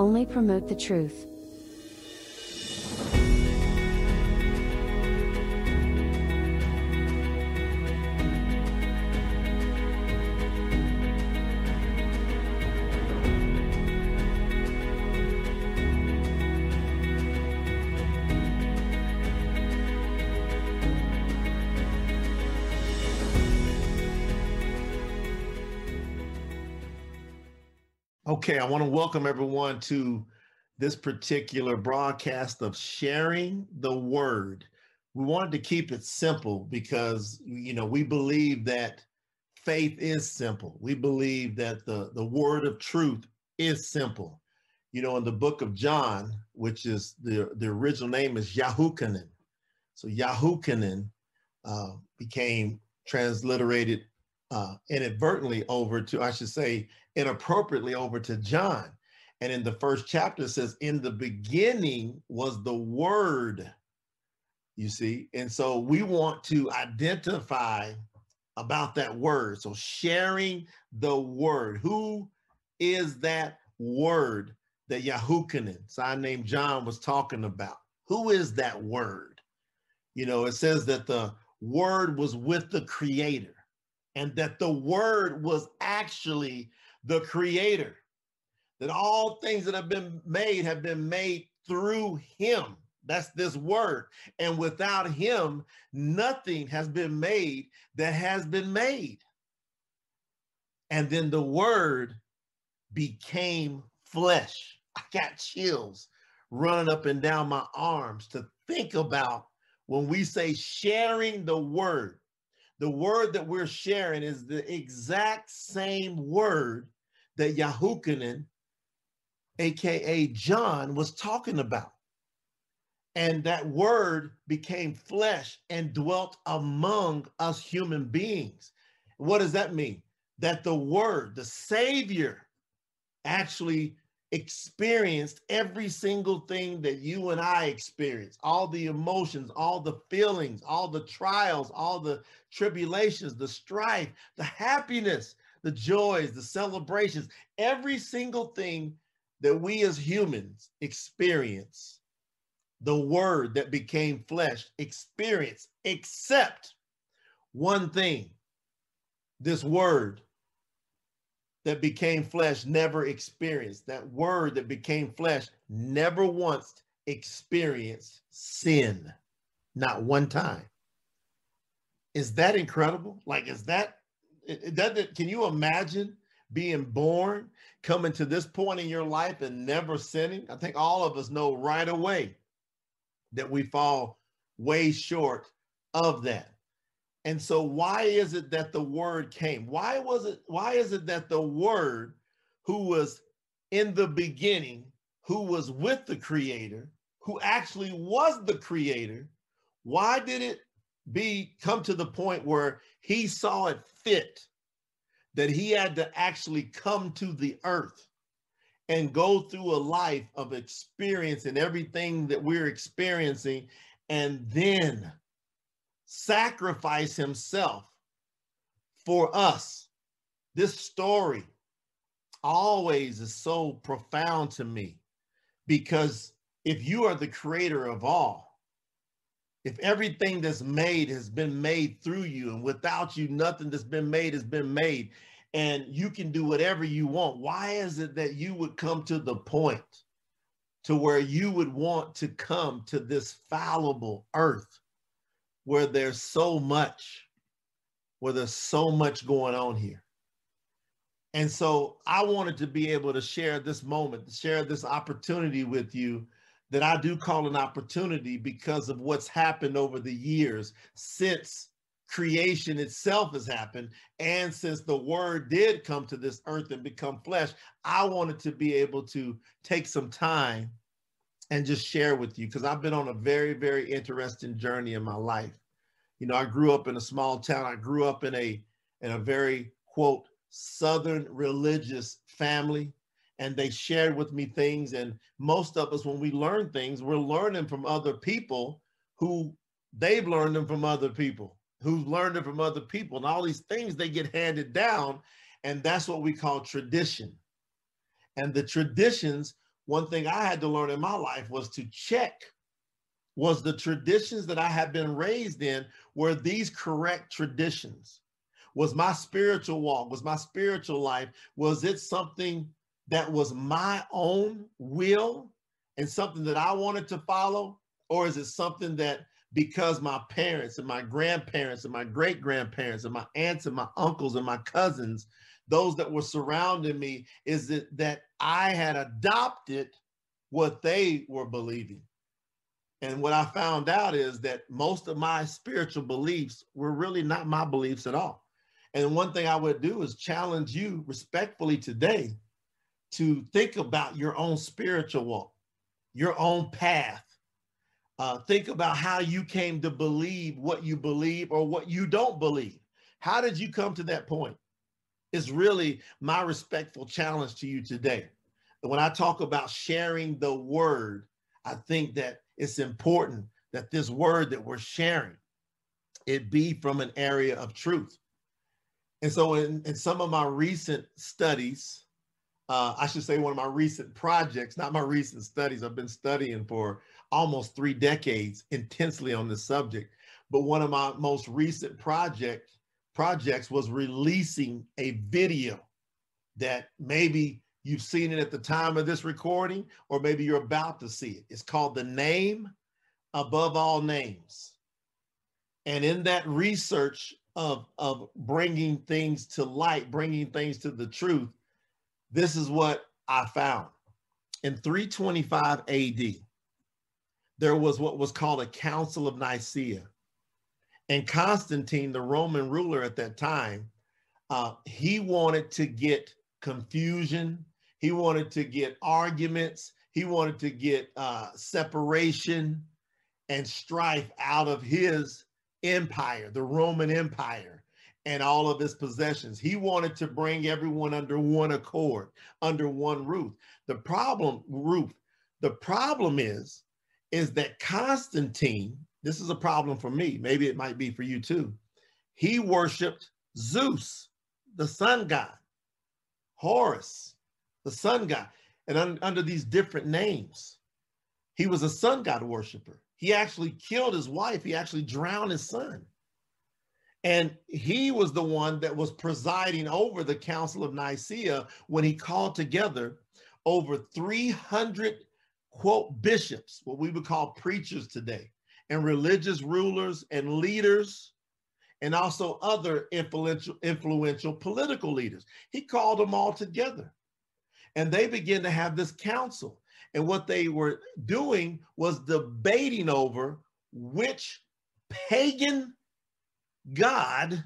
only promote the truth. Okay, I want to welcome everyone to this particular broadcast of sharing the word. We wanted to keep it simple because you know we believe that faith is simple. We believe that the the word of truth is simple. You know, in the book of John, which is the the original name is Yahuchanan. So Yahuchanan uh, became transliterated uh, inadvertently over to, I should say, inappropriately over to John. And in the first chapter, it says, In the beginning was the Word, you see. And so we want to identify about that Word. So sharing the Word. Who is that Word that Yahuchanan, sign named John, was talking about? Who is that Word? You know, it says that the Word was with the Creator and that the Word was actually the creator, that all things that have been made have been made through him. That's this word. And without him, nothing has been made that has been made. And then the word became flesh. I got chills running up and down my arms to think about when we say sharing the word the word that we're sharing is the exact same word that Yahuchanan, aka John, was talking about. And that word became flesh and dwelt among us human beings. What does that mean? That the word, the Savior, actually experienced every single thing that you and I experience all the emotions, all the feelings, all the trials, all the tribulations, the strife, the happiness, the joys, the celebrations, every single thing that we as humans experience. The word that became flesh experience, except one thing this word that became flesh never experienced. That word that became flesh never once experienced sin, not one time. Is that incredible? Like, is that, that, can you imagine being born, coming to this point in your life and never sinning? I think all of us know right away that we fall way short of that. And so why is it that the word came? Why was it why is it that the word who was in the beginning, who was with the creator, who actually was the creator, why did it be come to the point where he saw it fit that he had to actually come to the earth and go through a life of experience and everything that we're experiencing and then sacrifice himself for us. This story always is so profound to me because if you are the creator of all, if everything that's made has been made through you and without you, nothing that's been made has been made, and you can do whatever you want, why is it that you would come to the point to where you would want to come to this fallible earth where there's so much, where there's so much going on here. And so I wanted to be able to share this moment, share this opportunity with you that I do call an opportunity because of what's happened over the years since creation itself has happened. And since the word did come to this earth and become flesh, I wanted to be able to take some time and just share with you because I've been on a very, very interesting journey in my life. You know, I grew up in a small town. I grew up in a in a very quote southern religious family and they shared with me things. And most of us when we learn things we're learning from other people who they've learned them from other people who've learned it from other people. And all these things they get handed down and that's what we call tradition. And the traditions one thing I had to learn in my life was to check was the traditions that I had been raised in were these correct traditions? Was my spiritual walk, was my spiritual life, was it something that was my own will and something that I wanted to follow? Or is it something that because my parents and my grandparents and my great grandparents and my aunts and my uncles and my cousins, those that were surrounding me, is it that I had adopted what they were believing? And what I found out is that most of my spiritual beliefs were really not my beliefs at all. And one thing I would do is challenge you respectfully today to think about your own spiritual walk, your own path. Uh, think about how you came to believe what you believe or what you don't believe. How did you come to that point? It's really my respectful challenge to you today. When I talk about sharing the word, I think that it's important that this word that we're sharing, it be from an area of truth. And so in, in some of my recent studies, uh, I should say one of my recent projects, not my recent studies, I've been studying for almost three decades intensely on this subject. But one of my most recent project projects was releasing a video that maybe you've seen it at the time of this recording, or maybe you're about to see it. It's called The Name Above All Names. And in that research of, of bringing things to light, bringing things to the truth, this is what I found. In 325 AD, there was what was called a Council of Nicaea. And Constantine, the Roman ruler at that time, uh, he wanted to get confusion. He wanted to get arguments. He wanted to get uh, separation and strife out of his empire, the Roman Empire, and all of his possessions. He wanted to bring everyone under one accord, under one roof. The problem, roof, the problem is, is that Constantine, this is a problem for me, maybe it might be for you too. He worshiped Zeus, the sun god, Horus, the sun god, and un under these different names. He was a sun god worshiper. He actually killed his wife. He actually drowned his son. And he was the one that was presiding over the Council of Nicaea when he called together over 300 quote bishops, what we would call preachers today, and religious rulers and leaders, and also other influential, influential political leaders. He called them all together. And they began to have this council. And what they were doing was debating over which pagan God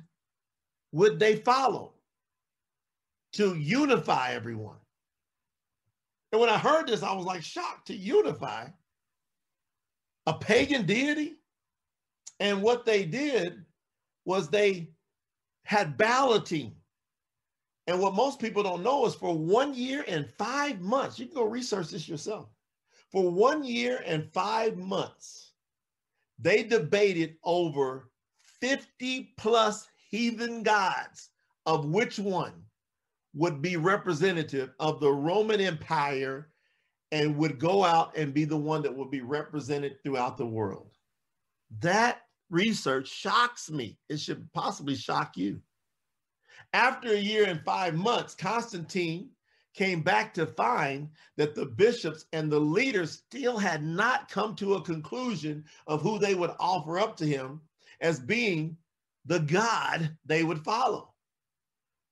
would they follow to unify everyone. And when I heard this, I was like shocked to unify a pagan deity. And what they did was they had balloting and what most people don't know is for one year and five months, you can go research this yourself. For one year and five months, they debated over 50 plus heathen gods of which one would be representative of the Roman Empire and would go out and be the one that would be represented throughout the world. That research shocks me. It should possibly shock you. After a year and five months, Constantine came back to find that the bishops and the leaders still had not come to a conclusion of who they would offer up to him as being the God they would follow.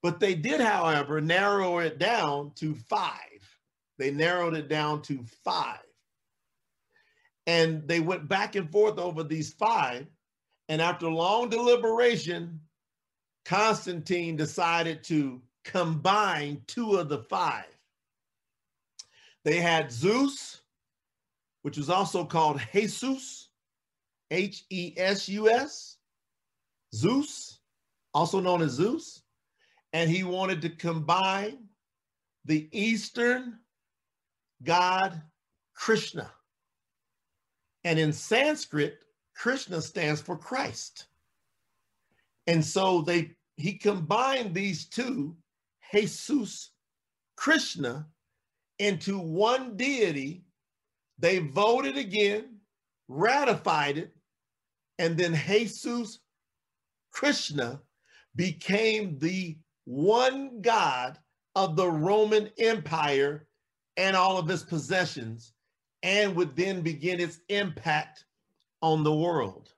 But they did, however, narrow it down to five. They narrowed it down to five. And they went back and forth over these five. And after long deliberation, Constantine decided to combine two of the five. They had Zeus, which was also called Hesus, H E S U S, Zeus, also known as Zeus. And he wanted to combine the Eastern god Krishna. And in Sanskrit, Krishna stands for Christ. And so they he combined these two, Hesus, Krishna, into one deity. They voted again, ratified it, and then Hesus Krishna became the one God of the Roman Empire and all of its possessions, and would then begin its impact on the world.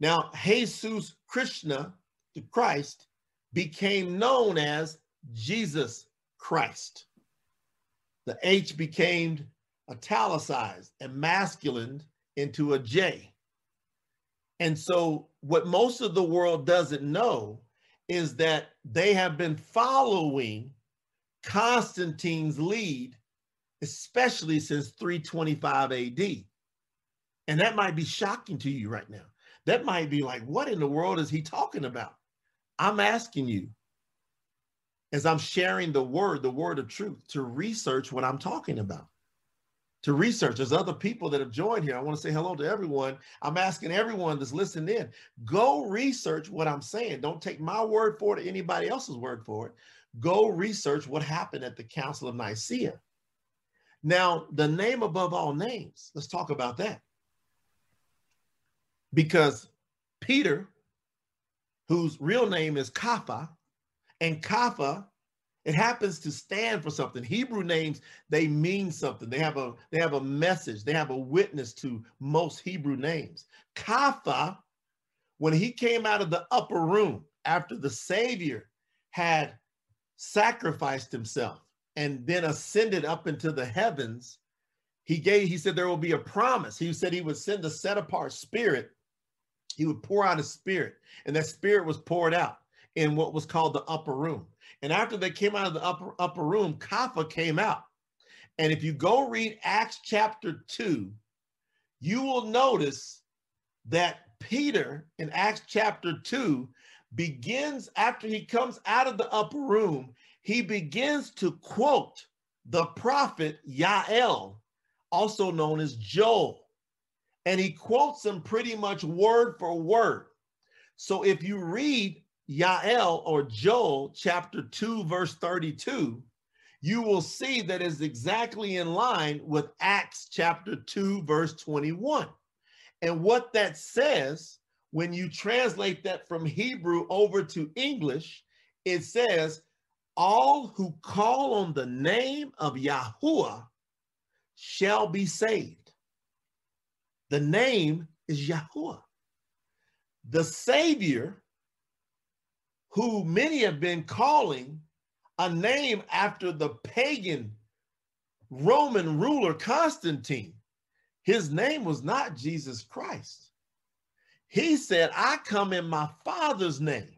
Now, Hesus Krishna, the Christ, became known as Jesus Christ. The H became italicized and masculine into a J. And so, what most of the world doesn't know is that they have been following Constantine's lead, especially since 325 AD. And that might be shocking to you right now. That might be like, what in the world is he talking about? I'm asking you, as I'm sharing the word, the word of truth, to research what I'm talking about. To research. There's other people that have joined here. I want to say hello to everyone. I'm asking everyone that's listening in, go research what I'm saying. Don't take my word for it or anybody else's word for it. Go research what happened at the Council of Nicaea. Now, the name above all names, let's talk about that. Because Peter, whose real name is Kapha, and Kapha, it happens to stand for something. Hebrew names, they mean something. They have a they have a message. They have a witness to most Hebrew names. Kapha, when he came out of the upper room after the Savior had sacrificed himself and then ascended up into the heavens, he gave he said there will be a promise. He said he would send a set apart spirit. He would pour out his spirit, and that spirit was poured out in what was called the upper room. And after they came out of the upper upper room, Kapha came out. And if you go read Acts chapter 2, you will notice that Peter in Acts chapter 2 begins after he comes out of the upper room, he begins to quote the prophet Yael, also known as Joel. And he quotes them pretty much word for word. So if you read Yael or Joel chapter 2, verse 32, you will see that is exactly in line with Acts chapter 2, verse 21. And what that says, when you translate that from Hebrew over to English, it says, All who call on the name of Yahuwah shall be saved. The name is Yahuwah. The Savior who many have been calling a name after the pagan Roman ruler Constantine. His name was not Jesus Christ. He said, I come in my Father's name.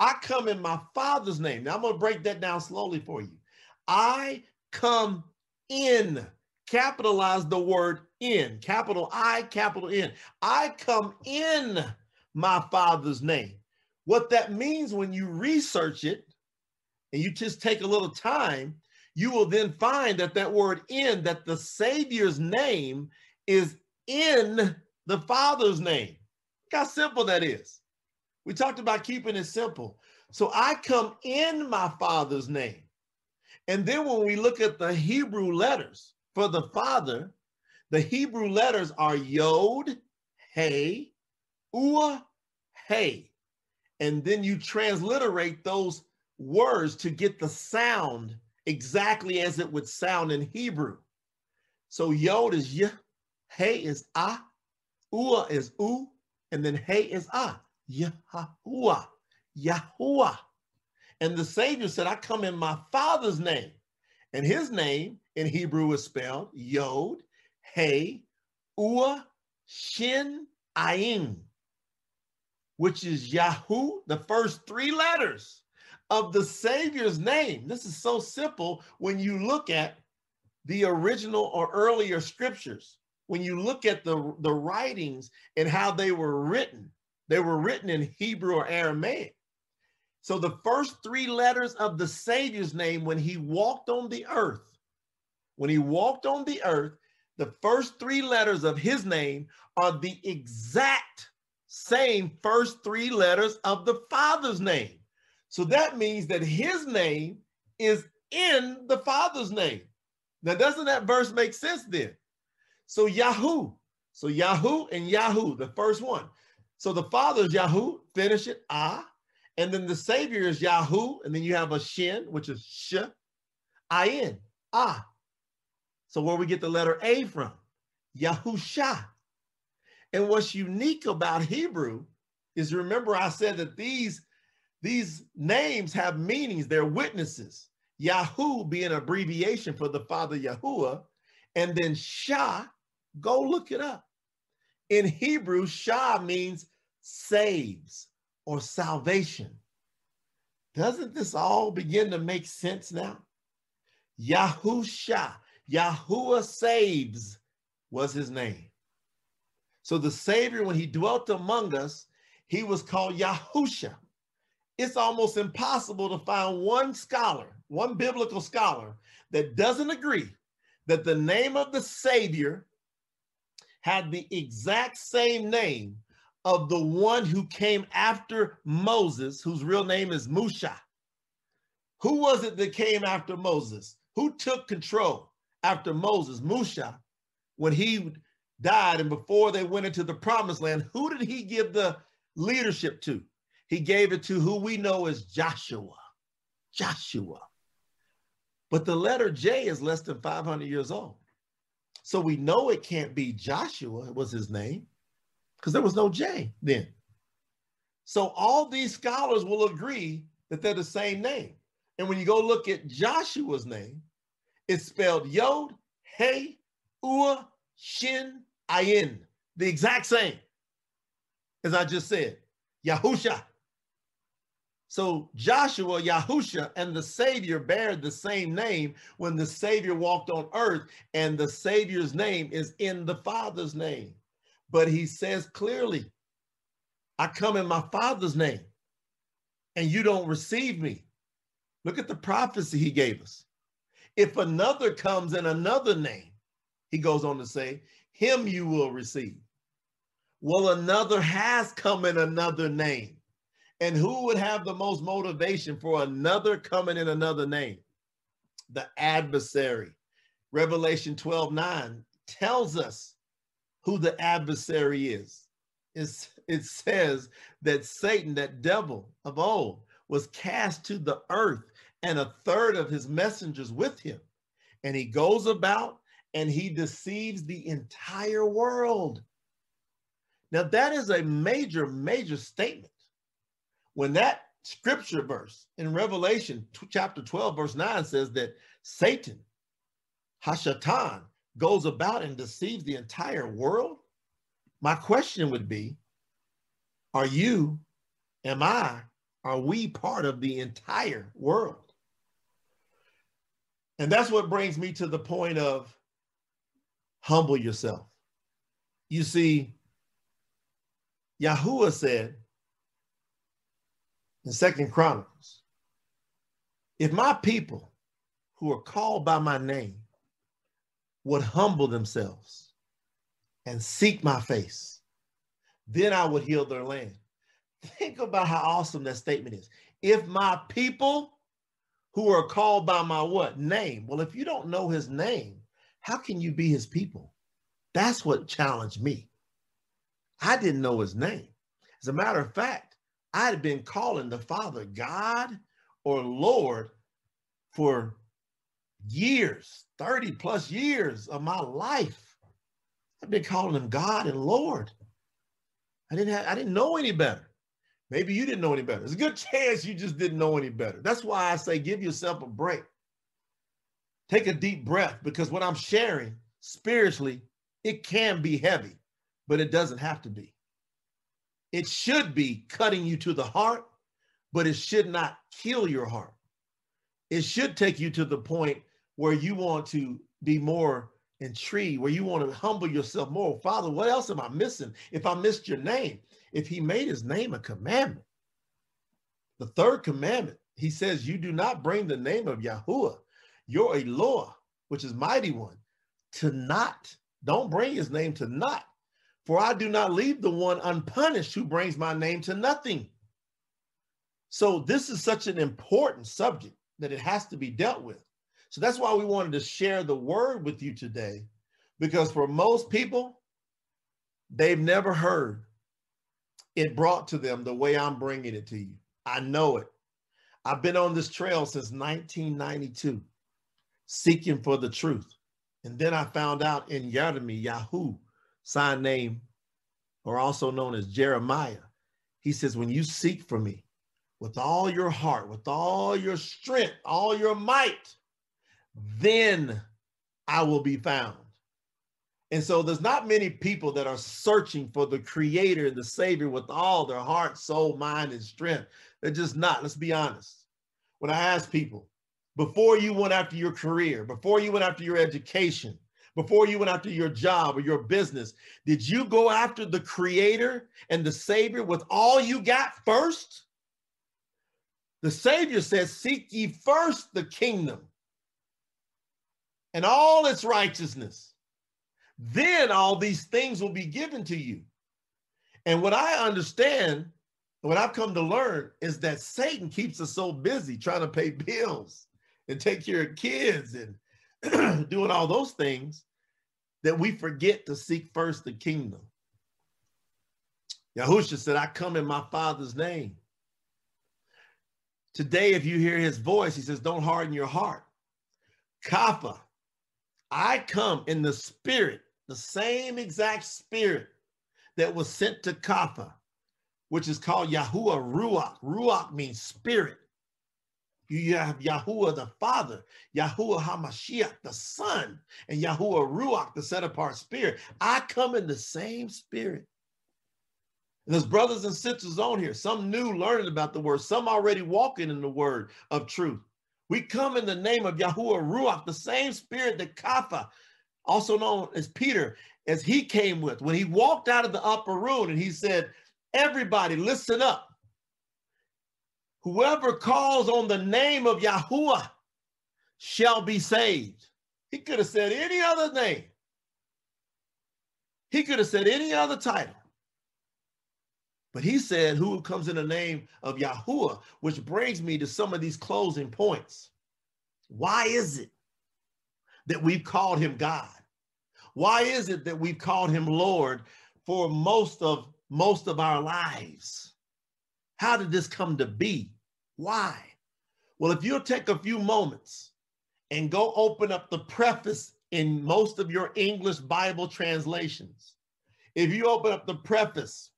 I come in my Father's name. Now I'm going to break that down slowly for you. I come in, capitalize the word in, capital I, capital N. I come in my Father's name. What that means when you research it and you just take a little time, you will then find that that word in, that the Savior's name is in the Father's name. Look how simple that is. We talked about keeping it simple. So I come in my Father's name. And then when we look at the Hebrew letters for the Father, the Hebrew letters are Yod, Hey, Ua, Hey and then you transliterate those words to get the sound exactly as it would sound in Hebrew. So yod is y, hey is ah, ua is u, and then hey is ah, Yahuwah, Yahuwah. And the Savior said, I come in my Father's name. And his name in Hebrew is spelled Yod, Hey, Ua, Shin, Ayin which is Yahoo, the first three letters of the Savior's name. This is so simple when you look at the original or earlier scriptures. When you look at the, the writings and how they were written, they were written in Hebrew or Aramaic. So the first three letters of the Savior's name when he walked on the earth, when he walked on the earth, the first three letters of his name are the exact same first three letters of the Father's name. So that means that his name is in the Father's name. Now, doesn't that verse make sense then? So Yahoo. So Yahoo and Yahoo, the first one. So the Father is Yahoo, finish it, ah. And then the Savior is Yahoo, and then you have a Shin, which is Sh, I-N, ah. So where we get the letter A from? Yahusha. And what's unique about Hebrew is remember I said that these, these names have meanings, they're witnesses. Yahoo being abbreviation for the father Yahuwah, and then Shah, go look it up. In Hebrew, Shah means saves or salvation. Doesn't this all begin to make sense now? Yahusha, Yahuwah saves was his name. So the Savior, when he dwelt among us, he was called Yahusha. It's almost impossible to find one scholar, one biblical scholar, that doesn't agree that the name of the Savior had the exact same name of the one who came after Moses, whose real name is Musha. Who was it that came after Moses? Who took control after Moses? Musha, when he died and before they went into the promised land, who did he give the leadership to? He gave it to who we know as Joshua. Joshua. But the letter J is less than 500 years old. So we know it can't be Joshua, was his name, because there was no J then. So all these scholars will agree that they're the same name. And when you go look at Joshua's name, it's spelled Yod, Hey, Ua, Shin, Ayin, the exact same as I just said, Yahusha. So Joshua, Yahusha, and the Savior bear the same name when the Savior walked on earth, and the Savior's name is in the Father's name. But he says clearly, I come in my Father's name, and you don't receive me. Look at the prophecy he gave us. If another comes in another name, he goes on to say, him you will receive. Well, another has come in another name. And who would have the most motivation for another coming in another name? The adversary. Revelation 12 9 tells us who the adversary is. It's, it says that Satan, that devil of old, was cast to the earth and a third of his messengers with him. And he goes about and he deceives the entire world. Now, that is a major, major statement. When that scripture verse in Revelation chapter 12, verse 9 says that Satan, Hashatan, goes about and deceives the entire world, my question would be Are you, am I, are we part of the entire world? And that's what brings me to the point of humble yourself. You see, Yahuwah said in Second Chronicles, if my people who are called by my name would humble themselves and seek my face, then I would heal their land. Think about how awesome that statement is. If my people who are called by my what? Name. Well, if you don't know his name, how can you be his people? That's what challenged me. I didn't know his name. As a matter of fact, I had been calling the Father God or Lord for years, 30 plus years of my life. I've been calling him God and Lord. I didn't have, I didn't know any better. Maybe you didn't know any better. There's a good chance you just didn't know any better. That's why I say give yourself a break. Take a deep breath because what I'm sharing spiritually, it can be heavy, but it doesn't have to be. It should be cutting you to the heart, but it should not kill your heart. It should take you to the point where you want to be more intrigued, where you want to humble yourself more. Father, what else am I missing if I missed your name? If he made his name a commandment, the third commandment, he says, You do not bring the name of Yahuwah your Eloah, which is mighty one, to not. Don't bring his name to not. For I do not leave the one unpunished who brings my name to nothing. So this is such an important subject that it has to be dealt with. So that's why we wanted to share the word with you today, because for most people, they've never heard it brought to them the way I'm bringing it to you. I know it. I've been on this trail since 1992, seeking for the truth. And then I found out in Yirmeyahu, sign name, or also known as Jeremiah, he says, when you seek for me with all your heart, with all your strength, all your might, then I will be found. And so there's not many people that are searching for the creator and the savior with all their heart, soul, mind, and strength. They're just not. Let's be honest. When I ask people, before you went after your career, before you went after your education, before you went after your job or your business, did you go after the creator and the savior with all you got first? The savior says, seek ye first the kingdom and all its righteousness. Then all these things will be given to you. And what I understand, what I've come to learn is that Satan keeps us so busy trying to pay bills and take care of kids and doing all those things that we forget to seek first the kingdom. Yahusha said, I come in my father's name. Today, if you hear his voice, he says, don't harden your heart. Kapha, I come in the spirit, the same exact spirit that was sent to Kapha, which is called Yahuwah Ruach. Ruach means spirit. You have Yahuwah the Father, Yahuwah HaMashiach the Son, and Yahuwah Ruach the set apart spirit. I come in the same spirit. And there's brothers and sisters on here, some new learning about the word, some already walking in the word of truth. We come in the name of Yahuwah Ruach, the same spirit that Kapha, also known as Peter, as he came with when he walked out of the upper room and he said, Everybody, listen up. Whoever calls on the name of Yahuwah shall be saved. He could have said any other name. He could have said any other title. But he said, Who comes in the name of Yahuwah, which brings me to some of these closing points. Why is it that we've called him God? Why is it that we've called him Lord for most of most of our lives? How did this come to be? Why? Well, if you'll take a few moments and go open up the preface in most of your English Bible translations, if you open up the preface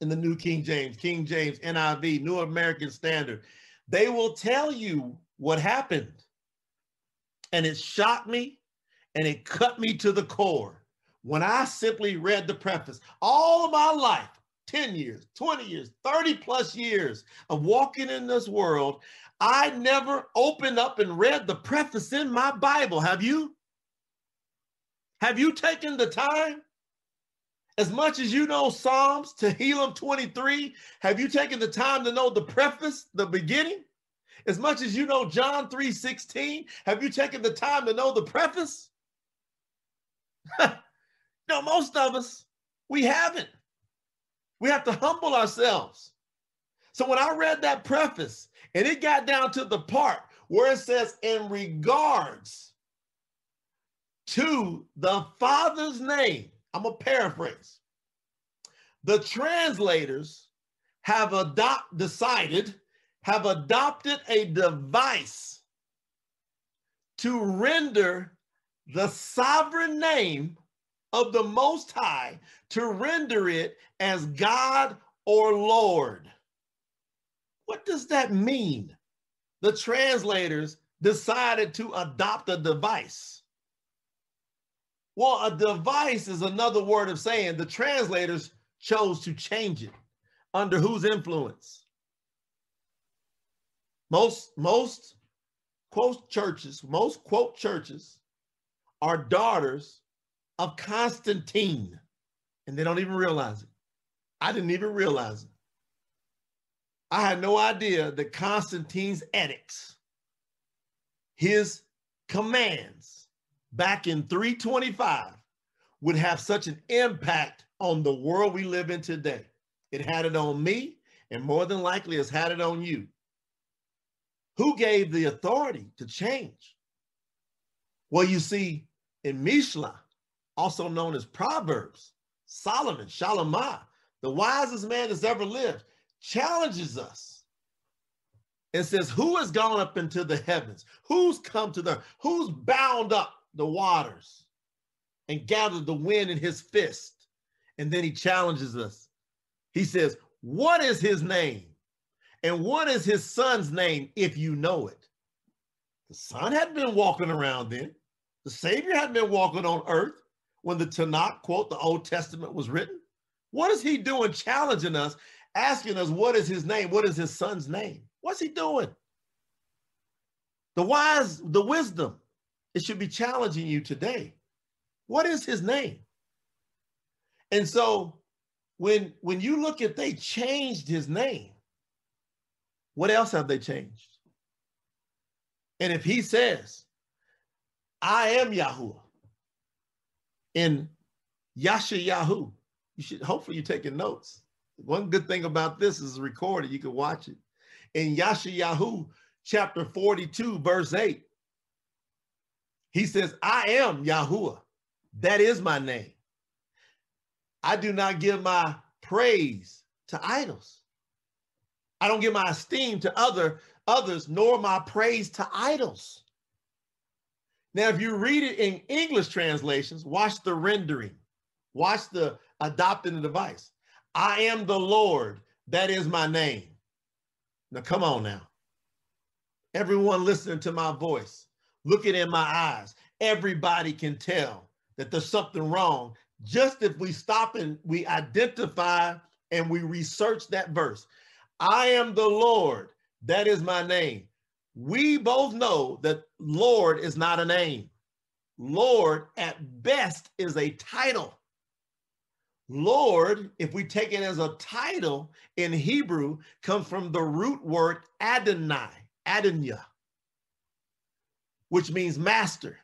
in the New King James, King James, NIV, New American Standard, they will tell you what happened. And it shocked me and it cut me to the core when I simply read the preface. All of my life, 10 years, 20 years, 30 plus years of walking in this world, I never opened up and read the preface in my Bible. Have you? Have you taken the time? As much as you know Psalms, Tehillim 23, have you taken the time to know the preface, the beginning? As much as you know John 3:16, have you taken the time to know the preface? no, most of us, we haven't. We have to humble ourselves. So when I read that preface and it got down to the part where it says, in regards to the Father's name, I'm going to paraphrase. The translators have adopt, decided, have adopted a device to render the sovereign name of the Most High to render it as God or Lord. What does that mean? The translators decided to adopt a device. Well, a device is another word of saying the translators chose to change it. Under whose influence? Most, most quote churches, most quote churches are daughters of Constantine, and they don't even realize it. I didn't even realize it. I had no idea that Constantine's edicts, his commands back in 325, would have such an impact on the world we live in today. It had it on me, and more than likely, has had it on you. Who gave the authority to change? Well, you see, in Mishle, also known as Proverbs, Solomon, Shalamah, the wisest man that's ever lived, challenges us and says, Who has gone up into the heavens? Who's come to the who's bound up the waters and gathered the wind in his fist? And then he challenges us. He says, What is his name? And what is his son's name if you know it? The son had been walking around then. The Savior had been walking on earth when the Tanakh, quote, the Old Testament was written. What is he doing challenging us, asking us, what is his name? What is his son's name? What's he doing? The wise, the wisdom, it should be challenging you today. What is his name? And so when when you look at they changed his name, what else have they changed? And if he says, I am Yahuwah in Yashayahu, you should hopefully you're taking notes. One good thing about this is recorded, you can watch it. In Yashayahu, chapter 42, verse 8, he says, I am Yahuwah. That is my name. I do not give my praise to idols. I don't give my esteem to other others, nor my praise to idols. Now, if you read it in English translations, watch the rendering, watch the adopting the device. I am the Lord, that is my name. Now, come on now. Everyone listening to my voice, looking in my eyes, everybody can tell that there's something wrong just if we stop and we identify and we research that verse. I am the Lord. That is my name. We both know that Lord is not a name. Lord, at best, is a title. Lord, if we take it as a title in Hebrew, comes from the root word Adonai, Adonai, which means master.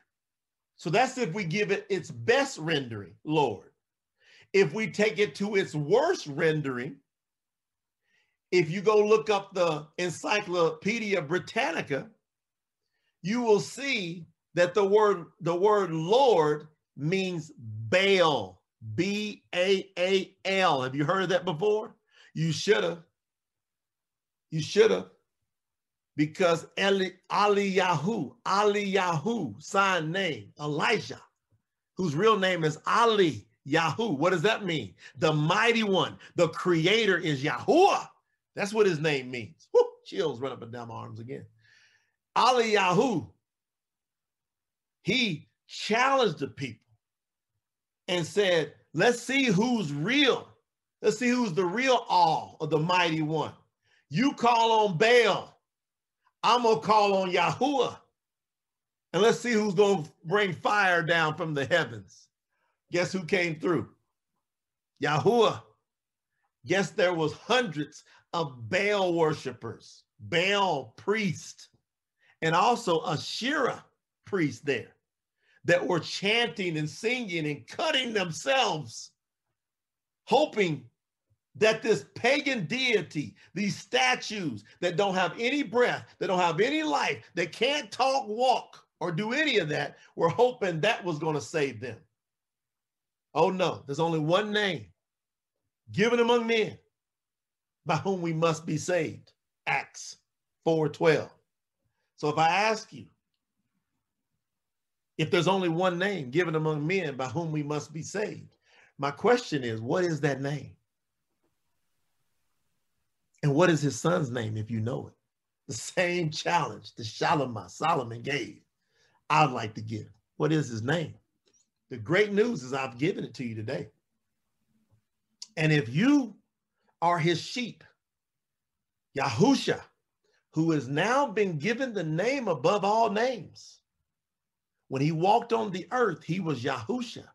So that's if we give it its best rendering, Lord. If we take it to its worst rendering, if you go look up the Encyclopedia Britannica, you will see that the word the word Lord means Baal, B A A L. Have you heard of that before? You should have. You should have. Because Eli, Eliyahu, Eliyahu, sign name, Elijah, whose real name is Ali Yahu. What does that mean? The mighty one, the creator is Yahuwah. That's what his name means. Woo, chills run up and down my arms again. Eliyahu, he challenged the people and said, let's see who's real. Let's see who's the real all of the mighty one. You call on Baal. I'm going to call on Yahuwah. And let's see who's going to bring fire down from the heavens. Guess who came through? Yahuwah. Guess there was hundreds of Baal worshipers, Baal priest, and also Asherah priest there that were chanting and singing and cutting themselves, hoping that this pagan deity, these statues that don't have any breath, that don't have any life, that can't talk, walk, or do any of that, were hoping that was going to save them. Oh no, there's only one name given among men by whom we must be saved. Acts 4:12. So if I ask you, if there's only one name given among men by whom we must be saved, my question is, what is that name? And what is his son's name if you know it? The same challenge that Shalimah, Solomon gave, I'd like to give. What is his name? The great news is I've given it to you today. And if you are his sheep. Yahusha, who has now been given the name above all names. When he walked on the earth, he was Yahusha.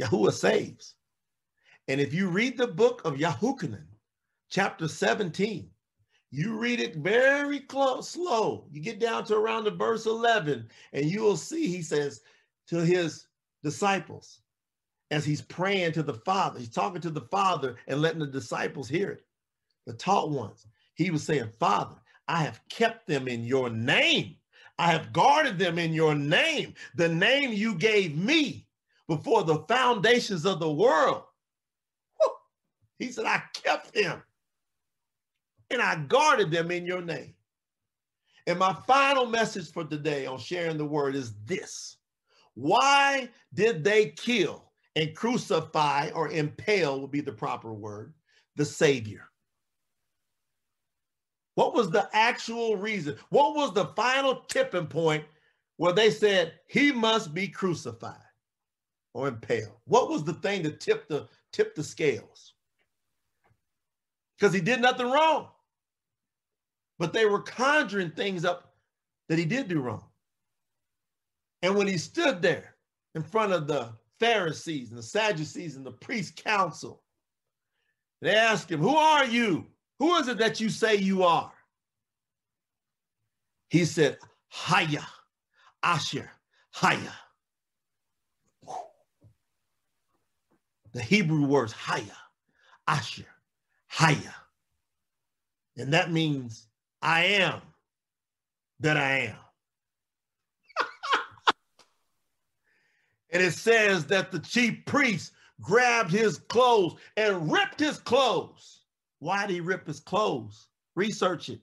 Yahuwah saves. And if you read the book of Yahuchanan, chapter 17, you read it very close, slow. You get down to around the verse 11, and you will see he says to his disciples, as he's praying to the Father. He's talking to the Father and letting the disciples hear it, the taught ones. He was saying, Father, I have kept them in your name. I have guarded them in your name, the name you gave me before the foundations of the world. He said, I kept them and I guarded them in your name. And my final message for today on sharing the word is this Why did they kill and crucify or impale, would be the proper word, the Savior? What was the actual reason? What was the final tipping point where they said he must be crucified or impaled? What was the thing that tipped the tipped the scales? Because he did nothing wrong. But they were conjuring things up that he did do wrong. And when he stood there in front of the Pharisees and the Sadducees and the priest council, they asked him, Who are you? Who is it that you say you are? He said, Haya, Asher, Haya. The Hebrew words Haya, Asher, Haya. And that means I am that I am. And it says that the chief priest grabbed his clothes and ripped his clothes why did he rip his clothes? Research it.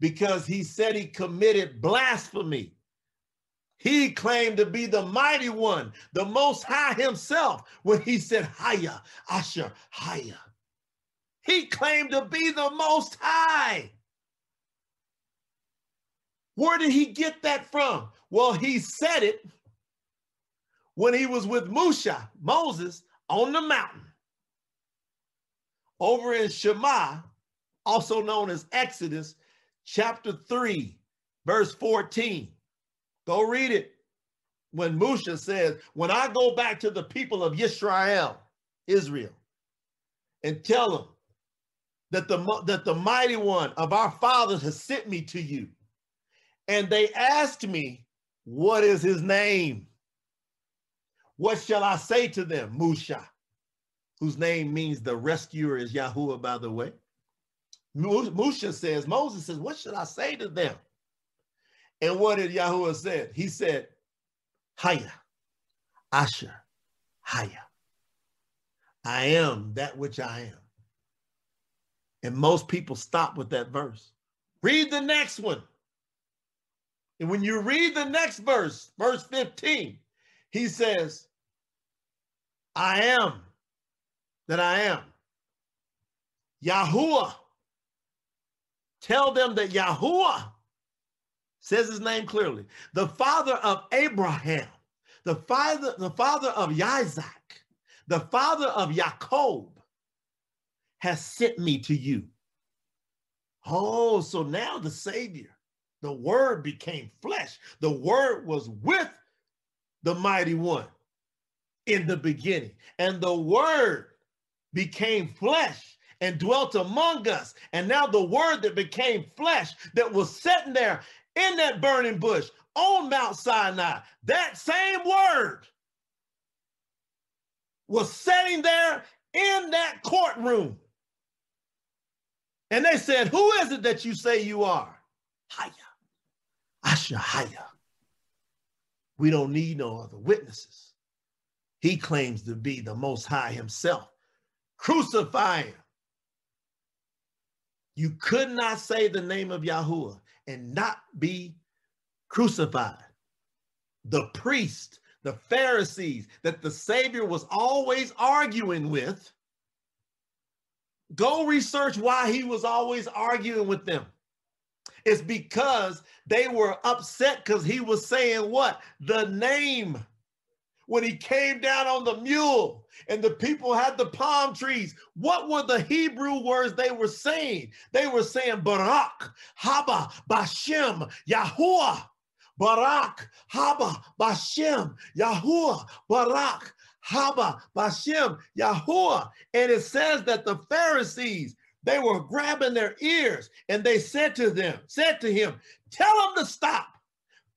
Because he said he committed blasphemy. He claimed to be the mighty one, the most high himself, when he said, Haya, Asher, Haya. He claimed to be the most high. Where did he get that from? Well, he said it when he was with Musha, Moses, on the mountain over in Shema, also known as Exodus, chapter 3, verse 14. Go read it. When Musha says, When I go back to the people of Israel, Israel, and tell them that the, that the mighty one of our fathers has sent me to you, and they asked me, What is his name? What shall I say to them, Musha? whose name means the rescuer is Yahuwah, by the way. Musha says, Moses says, What should I say to them? And what did Yahuwah said? He said, Haya, Asher, Haya. I am that which I am. And most people stop with that verse. Read the next one. And when you read the next verse, verse 15, he says, I am that I am. Yahuwah. Tell them that Yahuwah says his name clearly. The father of Abraham, the father, the father of Isaac, the father of Jacob has sent me to you. Oh, so now the Savior, the word became flesh. The word was with the mighty one in the beginning. And the word became flesh and dwelt among us. And now the word that became flesh that was sitting there in that burning bush on Mount Sinai, that same word was sitting there in that courtroom. And they said, Who is it that you say you are? Haya. Asher Haya. We don't need no other witnesses. He claims to be the Most High Himself. Crucify him. You could not say the name of Yahuwah and not be crucified. The priest, the Pharisees that the Savior was always arguing with, go research why he was always arguing with them. It's because they were upset because he was saying what? The name when he came down on the mule and the people had the palm trees. What were the Hebrew words they were saying? They were saying Barak, Haba, Bashem, Yahuwah. Barak, Haba, Bashem, Yahuwah, Barak, Haba, Bashem, Yahuwah. And it says that the Pharisees, they were grabbing their ears and they said to them, said to him, tell them to stop.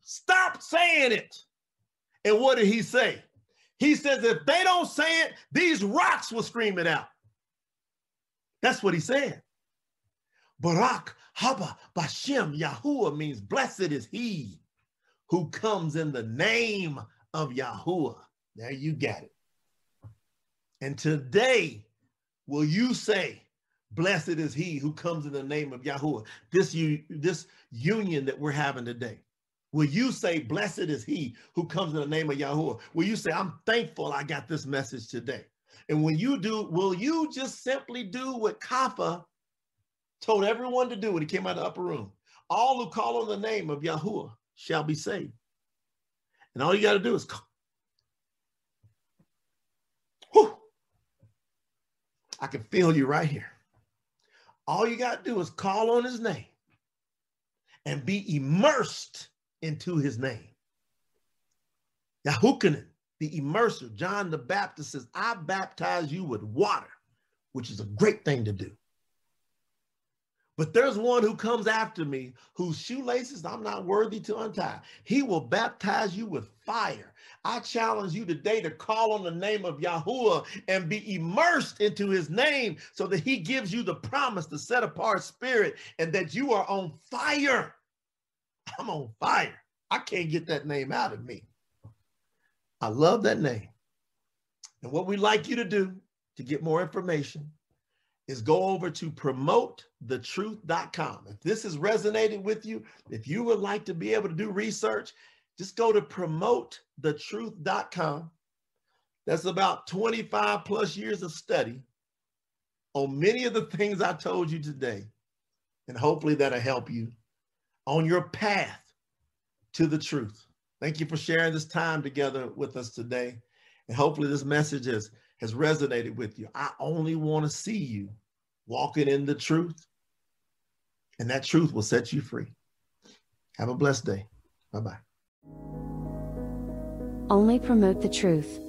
Stop saying it. And what did he say? He says, if they don't say it, these rocks will scream it out. That's what he said. Barak, Haba, Bashem, Yahuwah means blessed is he. who comes in the name of Yahuwah. There you got it. And today, will you say, Blessed is he who comes in the name of Yahuwah? This, you, this union that we're having today. Will you say, Blessed is he who comes in the name of Yahuwah? Will you say, I'm thankful I got this message today? And when you do, will you just simply do what Kapha told everyone to do when he came out of the upper room? All who call on the name of Yahuwah shall be saved. And all you got to do is call. Whew. I can feel you right here. All you got to do is call on his name and be immersed into his name. Yahuchanan, the immerser, John the Baptist says, I baptize you with water, which is a great thing to do. But there's one who comes after me whose shoelaces I'm not worthy to untie. He will baptize you with fire. I challenge you today to call on the name of Yahuwah and be immersed into his name so that he gives you the promise to set apart spirit and that you are on fire. I'm on fire. I can't get that name out of me. I love that name. And what we'd like you to do to get more information is go over to promotethetruth.com. If this has resonated with you, if you would like to be able to do research, just go to promotethetruth.com. That's about 25 plus years of study on many of the things I told you today. And hopefully that'll help you on your path to the truth. Thank you for sharing this time together with us today. And hopefully this message has, has resonated with you. I only want to see you walking in the truth, and that truth will set you free. Have a blessed day. Bye bye. Only promote the truth.